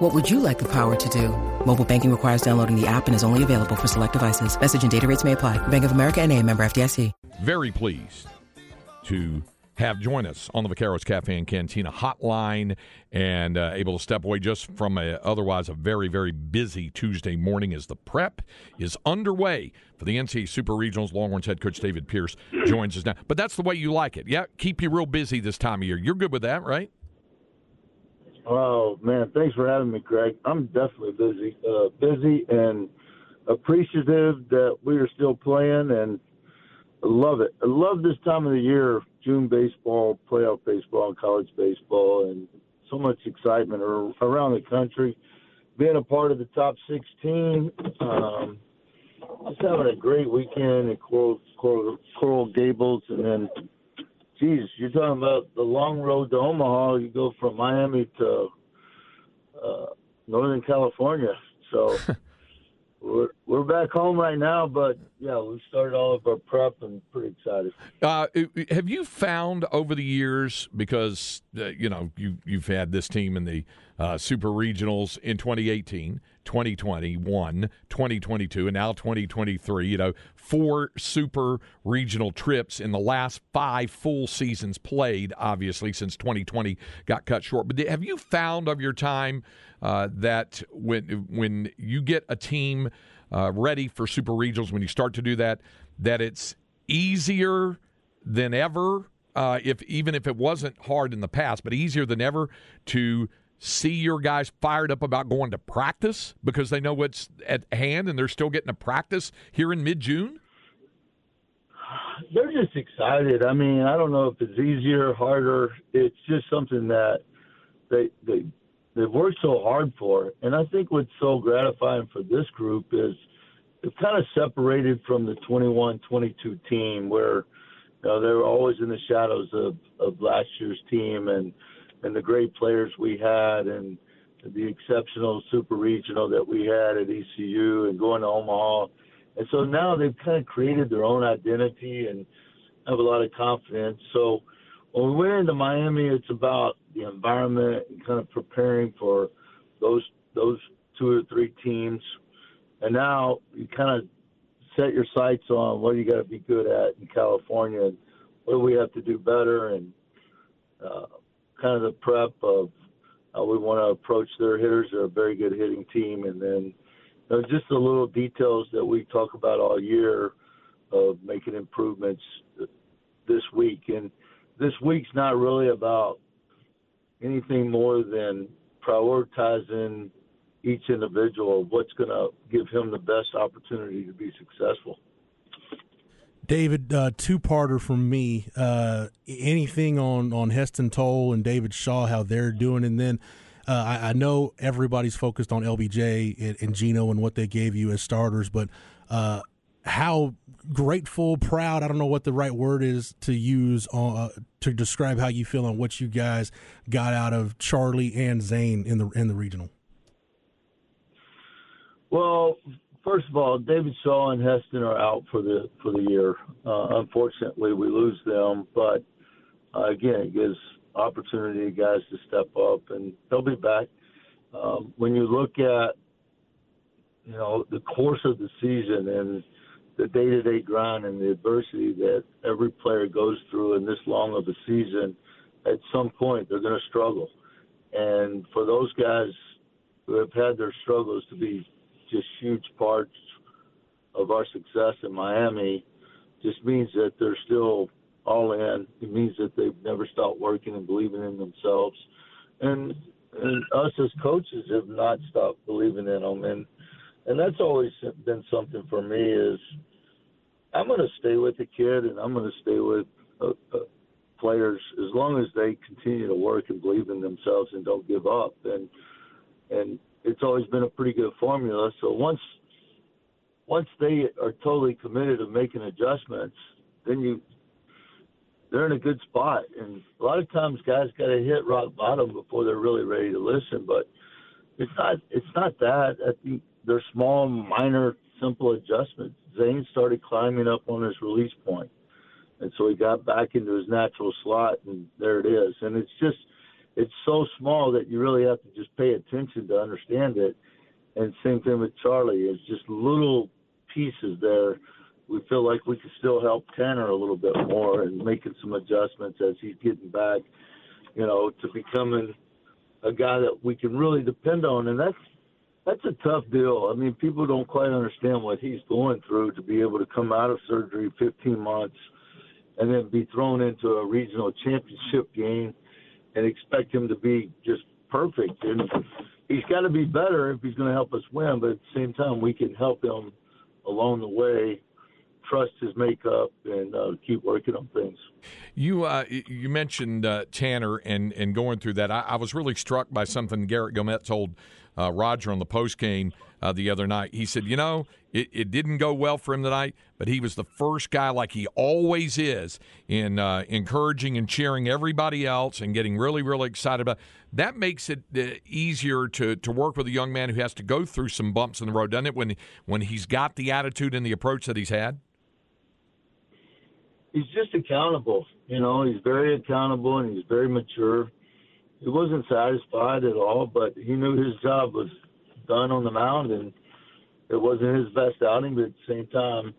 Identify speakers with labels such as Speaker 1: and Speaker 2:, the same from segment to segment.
Speaker 1: What would you like the power to do? Mobile banking requires downloading the app and is only available for select devices. Message and data rates may apply. Bank of America and a member FDIC.
Speaker 2: Very pleased to have join us on the Vaqueros Cafe and Cantina hotline and uh, able to step away just from a otherwise a very very busy Tuesday morning as the prep is underway for the NCAA Super Regionals. Longhorns head coach David Pierce joins us now. But that's the way you like it. Yeah, keep you real busy this time of year. You're good with that, right?
Speaker 3: Oh man, thanks for having me, Greg. I'm definitely busy, uh, busy and appreciative that we are still playing and love it. I love this time of the year, June baseball, playoff baseball, and college baseball, and so much excitement around the country. Being a part of the top 16, um, just having a great weekend at Coral, Coral, Coral Gables, and then, geez, you're talking about the long road to Omaha. You go from Miami to uh, Northern California, so. we're we're back home right now, but yeah, we started all of our prep and pretty excited.
Speaker 2: Uh, have you found over the years because uh, you know you you've had this team in the uh, Super Regionals in 2018, 2021, 2022, and now 2023. You know, four Super Regional trips in the last five full seasons played. Obviously, since 2020 got cut short. But have you found of your time? uh, that when when you get a team uh, ready for super regionals, when you start to do that, that it's easier than ever. Uh, if even if it wasn't hard in the past, but easier than ever to see your guys fired up about going to practice because they know what's at hand and they're still getting to practice here in mid June?
Speaker 3: They're just excited. I mean, I don't know if it's easier, harder. It's just something that they they they've worked so hard for. And I think what's so gratifying for this group is they've kind of separated from the 21 22 team where you know, they were always in the shadows of, of last year's team and, and the great players we had and the exceptional super regional that we had at ECU and going to Omaha. And so now they've kind of created their own identity and have a lot of confidence. So when we went into Miami, it's about the environment and kind of preparing for those those two or three teams. And now you kind of set your sights on what you got to be good at in California and what do we have to do better and uh, kind of the prep of how we want to approach their hitters. They're a very good hitting team, and then you know, just the little details that we talk about all year of making improvements uh, this week. And this week's not really about anything more than prioritizing each individual what's going to give him the best opportunity to be successful.
Speaker 4: David, uh, two-parter from me. Uh, anything on on Heston Tole and David Shaw, how they're doing, and then uh, I, I, know everybody's focused on LBJ and, and, Gino and what they gave you as starters, but uh, how grateful, proud, I don't know what the right word is to use uh, to describe how you feel on what you guys got out of Charlie and Zane in the in the regional.
Speaker 3: Well, first of all, David Shaw and Heston are out for the for the year. Uh, unfortunately, we lose them, but uh, again, it gives opportunity to guys to step up, and they'll be back. Um, when you look at you know the course of the season and the day to day grind and the adversity that every player goes through in this long of a season, at some point they're going to struggle. And for those guys who have had their struggles to be just huge parts of our success in Miami, just means that they're still all in. It means that they've never stopped working and believing in themselves. And and us as coaches have not stopped believing in them. And and that's always been something for me is I'm going to stay with the kid, and I'm going to stay with uh, uh, players as long as they continue to work and believe in themselves and don't give up. And and it's always been a pretty good formula. So once once they are totally committed to making adjustments, then you they're in a good spot. And a lot of times guys got to hit rock bottom before they're really ready to listen. But it's not it's not that. I think they're small, minor, simple adjustments. Zane started climbing up on his release point, and so he got back into his natural slot, and there it is. And it's just it's so small that you really have to just pay attention to understand it. And same thing with Charlie. It's just little pieces there we feel like we could still help Tanner a little bit more and making some adjustments as he's getting back, you know, to becoming a guy that we can really depend on. And that's that's a tough deal. I mean, people don't quite understand what he's going through to be able to come out of surgery 15 months and then be thrown into a regional championship game and expect him to be just perfect. And he's got to be better if he's going to help us win. But at the same time, we can help him along the way trust his makeup and uh, keep working on things.
Speaker 2: You uh, you mentioned uh, Tanner and and going through that. I, I, was really struck by something Garrett Gomez told uh, Roger on the post game uh, the other night. He said, you know, it, it, didn't go well for him tonight, but he was the first guy, like he always is, in uh, encouraging and cheering everybody else and getting really, really excited about. That makes it uh, easier to to work with a young man who has to go through some bumps in the road, doesn't it? When when he's got the attitude and the approach that he's had
Speaker 3: he's just accountable. You know, he's very accountable and he's very mature. He wasn't satisfied at all, but he knew his job was done on the mound, and it wasn't his best outing. But at the same time,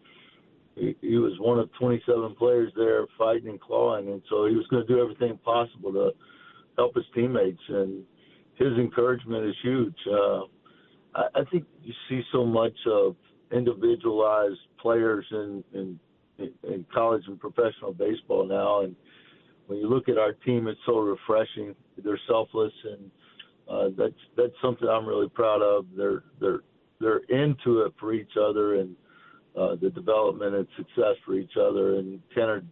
Speaker 3: he, he was one of 27 players there fighting and clawing, and so he was going to do everything possible to help his teammates. And his encouragement is huge. Uh, I, I think you see so much of individualized players and, and in college and professional baseball now. And when you look at our team, it's so refreshing. They're selfless, and uh, that's that's something I'm really proud of. They're they're they're into it for each other and uh, the development and success for each other. And Tanner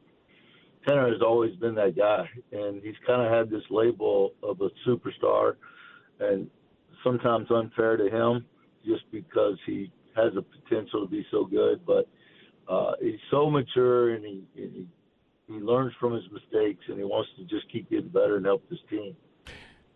Speaker 3: Tanner has always been that guy, and he's kind of had this label of a superstar, and sometimes unfair to him, just because he has a potential to be so good, but uh, he's so mature and he, and he he learns from his mistakes and he wants to just keep getting better and help his team.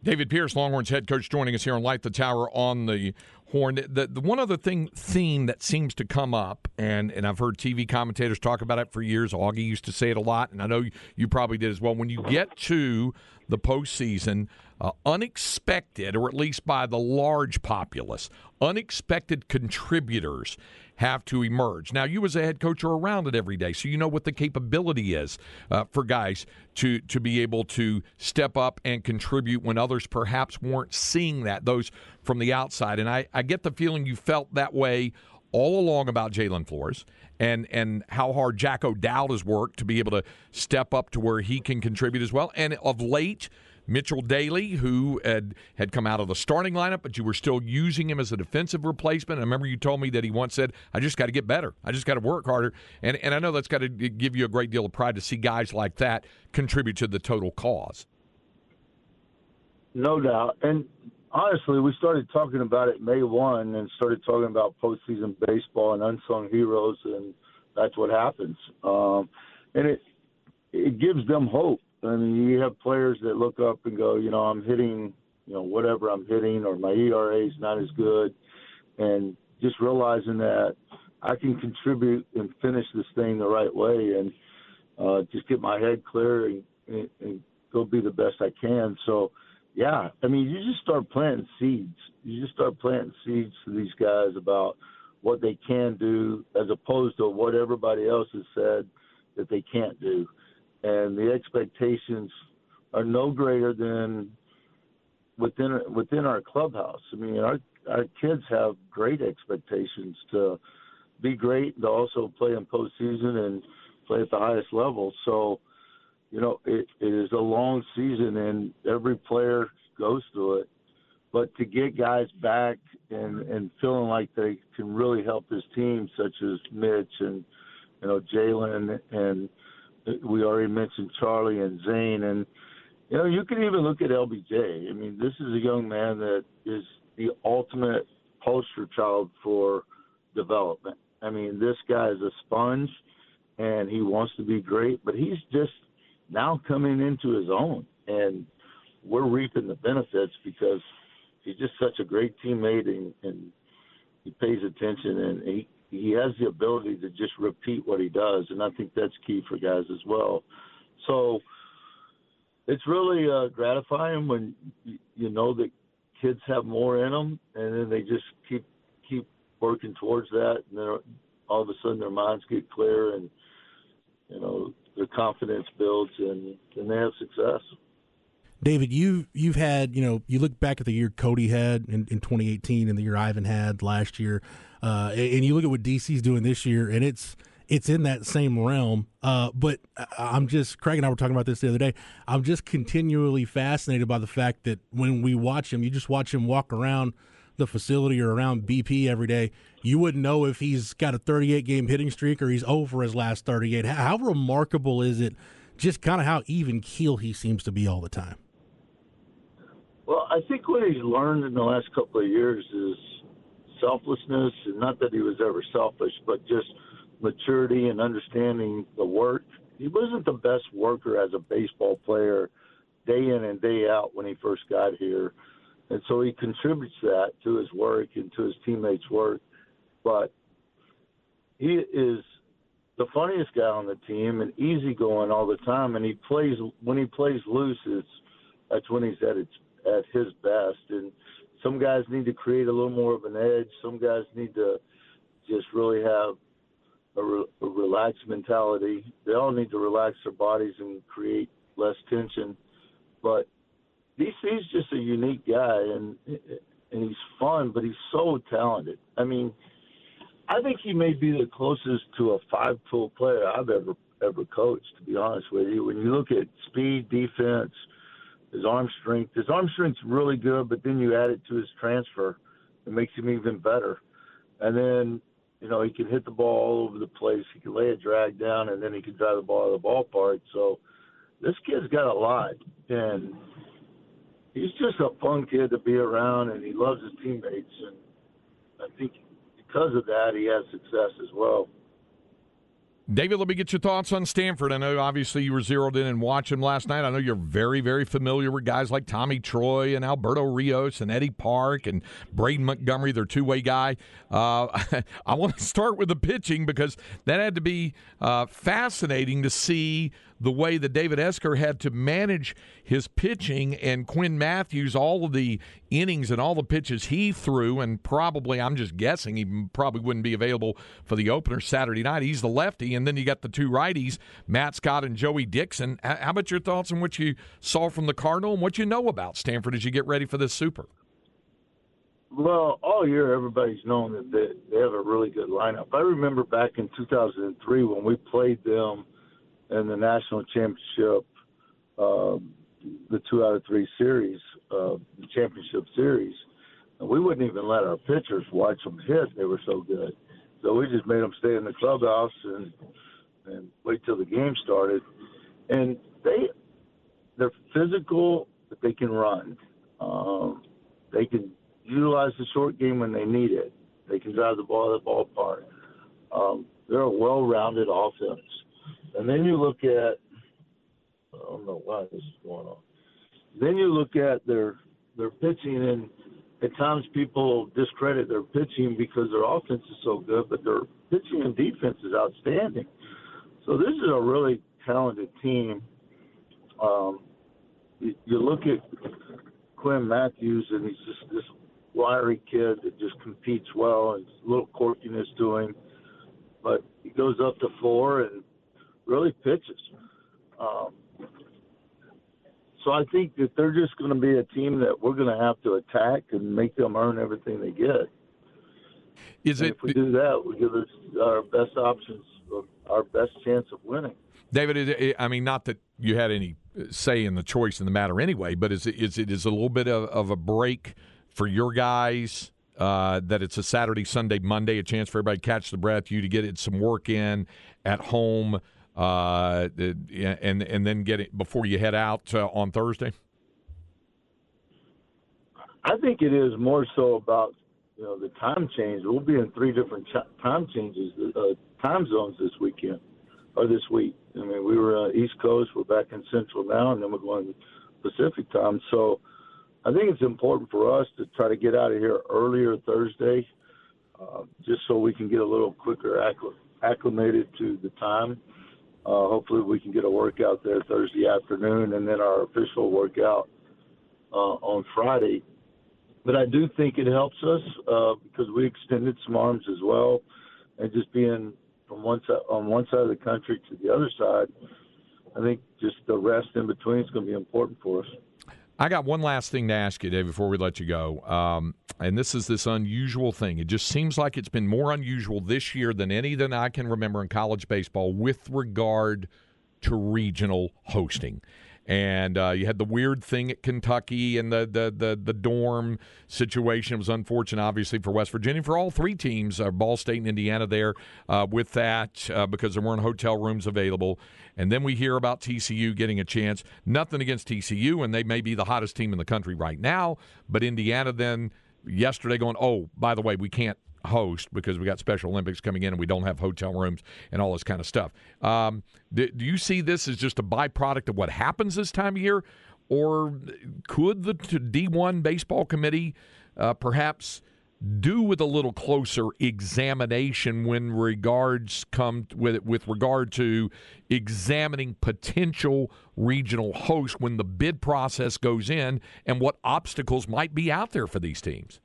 Speaker 2: David Pierce, Longhorns head coach, joining us here on Light the Tower on the Horn. The, the one other thing theme that seems to come up, and and I've heard TV commentators talk about it for years. Augie used to say it a lot, and I know you probably did as well. When you get to the postseason, uh, unexpected, or at least by the large populace, unexpected contributors have to emerge. Now, you as a head coach are around it every day, so you know what the capability is uh, for guys to to be able to step up and contribute when others perhaps weren't seeing that. Those from the outside, and I, I get the feeling you felt that way all along about Jalen Flores and and how hard Jack O'Dowd has worked to be able to step up to where he can contribute as well. And of late, Mitchell Daly, who had, had come out of the starting lineup, but you were still using him as a defensive replacement. I remember you told me that he once said, I just got to get better. I just got to work harder. And, and I know that's got to give you a great deal of pride to see guys like that contribute to the total cause.
Speaker 3: No doubt. And honestly, we started talking about it May 1 and started talking about postseason baseball and unsung heroes, and that's what happens. Um, and it, it gives them hope I mean, you have players that look up and go, you know, I'm hitting, you know, whatever I'm hitting, or my ERA is not as good, and just realizing that I can contribute and finish this thing the right way, and uh, just get my head clear and, and, and go be the best I can. So, yeah, I mean, you just start planting seeds. You just start planting seeds to these guys about what they can do, as opposed to what everybody else has said that they can't do and the expectations are no greater than within within our clubhouse. I mean, our our kids have great expectations to be great, to also play in postseason and play at the highest level. So, you know, it, it is a long season, and every player goes through it. But to get guys back and and feeling like they can really help his team, such as Mitch and you know Jalen and we already mentioned Charlie and Zane, and you know you can even look at LBJ. I mean, this is a young man that is the ultimate poster child for development. I mean, this guy is a sponge, and he wants to be great, but he's just now coming into his own, and we're reaping the benefits because he's just such a great teammate and, and he pays attention and he he has the ability to just repeat what he does, and I think that's key for guys as well. So it's really uh, gratifying when you, you know that kids have more in them, and then they just keep keep working towards that, and then all of a sudden their minds get clear, and you know their confidence builds, and and they have success.
Speaker 4: David, you you've had you know you look back at the year Kody had in, in 2018 and the year Ivan had last year, uh, and you look at what DC's doing this year, and it's it's in that same realm. Uh, but I'm just Craig and I were talking about this the other day. I'm just continually fascinated by the fact that when we watch him, you just watch him walk around the facility or around BP every day, you wouldn't know if he's got a 38 game hitting streak or he's over his last 38. How remarkable is it? Just kind of how even keel he seems to be all the time.
Speaker 3: Well, I think what he's learned in the last couple of years is selflessness, and not that he was ever selfish, but just maturity and understanding the work. He wasn't the best worker as a baseball player day in and day out when he first got here. And so he contributes that to his work and to his teammates' work. But he is the funniest guy on the team and easygoing all the time. And he plays when he plays loose, it's that's when he's at its at his best. And some guys need to create a little more of an edge. Some guys need to just really have a, re- a relaxed mentality. They all need to relax their bodies and create less tension. But DC's just a unique guy, and and he's fun, but he's so talented. I mean, I think he may be the closest to a five-tool player I've ever ever coached. To be honest with you, when you look at speed, defense, his arm strength. His arm strength's really good, but then you add it to his transfer, it makes him even better. And then, you know, he can hit the ball all over the place. He can lay a drag down, and then he can drive the ball out of the ballpark. So this kid's got a lot, and he's just a fun kid to be around, and he loves his teammates. And I think because of that, he has success as well.
Speaker 2: David, let me get your thoughts on Stanford. I know obviously you were zeroed in and watched him last night. I know you're very, very familiar with guys like Tommy Troy and Alberto Rios and Eddie Park and Braden Montgomery, their two way guy. Uh, I want to start with the pitching because that had to be uh, fascinating to see the way that David Esquer had to manage his pitching and Quinn Mathews, all of the innings and all the pitches he threw, and probably, I'm just guessing, he probably wouldn't be available for the opener Saturday night. He's the lefty, and then you got the two righties, Matt Scott and Joey Dixon. How about your thoughts on what you saw from the Cardinal and what you know about Stanford as you get ready for this Super?
Speaker 3: Well, all year everybody's known that they, they have a really good lineup. I remember back in 2003 when we played them in the national championship, um, the two out of three series, uh, the championship series. And we wouldn't even let our pitchers watch them hit; they were so good. So we just made them stay in the clubhouse and and wait till the game started. And they they're physical, but they can run. Um, they can utilize the short game when they need it. They can drive the ball at the ballpark. Um, they're a well-rounded offense. And then you look at, I don't know why this is going on. Then you look at their their pitching, and at times people discredit their pitching because their offense is so good, but their pitching and defense is outstanding. So this is a really talented team. Um, you, look at Quinn Mathews, and he's just this wiry kid that just competes well, and a little quirkiness to him. But he goes up to four and really pitches. Um, so I think that they're just going to be a team that we're going to have to attack and make them earn everything they get.
Speaker 2: Is
Speaker 3: and
Speaker 2: it?
Speaker 3: If we do that, we give us our best options, our best chance of winning.
Speaker 2: David, I mean, not that you had any say in the choice in the matter anyway, but is it is it is a little bit of, of a break for your guys uh, that it's a Saturday, Sunday, Monday, a chance for everybody to catch the breath, you to get it some work in at home uh, and and then get it before you head out uh, on Thursday?
Speaker 3: I think it is more so about you know the time change. We'll be in three different time changes, uh, time zones this weekend. or this week. I mean, we were uh, East Coast, we're back in Central now, and then we're going Pacific time. So I think it's important for us to try to get out of here earlier Thursday, uh, just so we can get a little quicker acclimated to the time. Uh, hopefully, we can get a workout there Thursday afternoon, and then our official workout uh, on Friday. But I do think it helps us uh, because we extended some arms as well, and just being from one side on one side of the country to the other side, I think just the rest in between is going to be important for us.
Speaker 2: I got one last thing to ask you, Dave, before we let you go. Um, and this is this unusual thing. It just seems like it's been more unusual this year than any that I can remember in college baseball with regard to regional hosting and uh, you had the weird thing at Kentucky and the, the the the dorm situation it was unfortunate, obviously for West Virginia, for all three teams, uh, Ball State and Indiana, there uh, with that uh, because there weren't hotel rooms available. And then we hear about TCU getting a chance. Nothing against TCU, and they may be the hottest team in the country right now, but Indiana then yesterday going, oh, by the way, we can't host because we got Special Olympics coming in and we don't have hotel rooms and all this kind of stuff. Um, do, do, you see this as just a byproduct of what happens this time of year, or could the D1 baseball committee uh, perhaps? do with a little closer examination when regards come with with regard to examining potential regional hosts when the bid process goes in and what obstacles might be out there for these teams.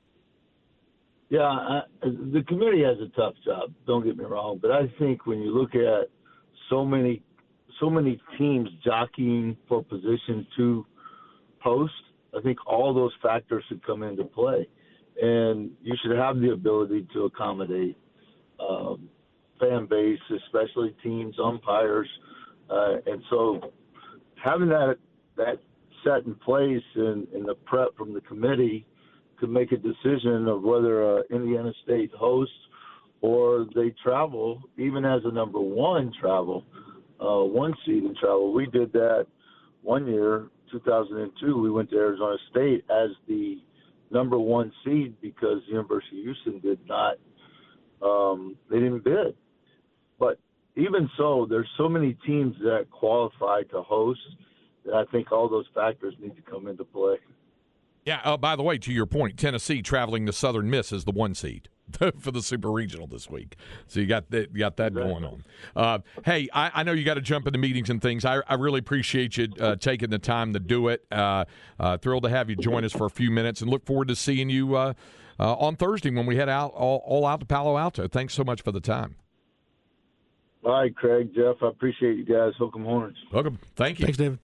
Speaker 3: Yeah, I, the committee has a tough job. Don't get me wrong, but I think when you look at so many, so many teams jockeying for position to post, I think all those factors should come into play, and you should have the ability to accommodate um, fan base, especially teams, umpires, uh, and so having that that set in place and, and the prep from the committee could make a decision of whether uh, Indiana State hosts or they travel, even as a number one travel, uh, one seed and travel. We did that one year, 2002. We went to Arizona State as the number one seed because the University of Houston did not, um, they didn't bid. But even so, there's so many teams that qualify to host that I think all those factors need to come into play.
Speaker 2: Yeah. Oh, by the way, to your point, Tennessee traveling to Southern Miss is the one seed for the Super Regional this week. So you got that, you got that exactly. going on. Uh, hey, I, I, know you got to jump into meetings and things. I, I really appreciate you uh, taking the time to do it. Uh, uh thrilled to have you join us for a few minutes, and look forward to seeing you uh, uh, on Thursday when we head out all, all out to Palo Alto. Thanks so much for the time.
Speaker 3: All right, Craig, Jeff, I appreciate you guys. Hook 'em Horns.
Speaker 2: Hook 'em. Thank you.
Speaker 4: Thanks, David.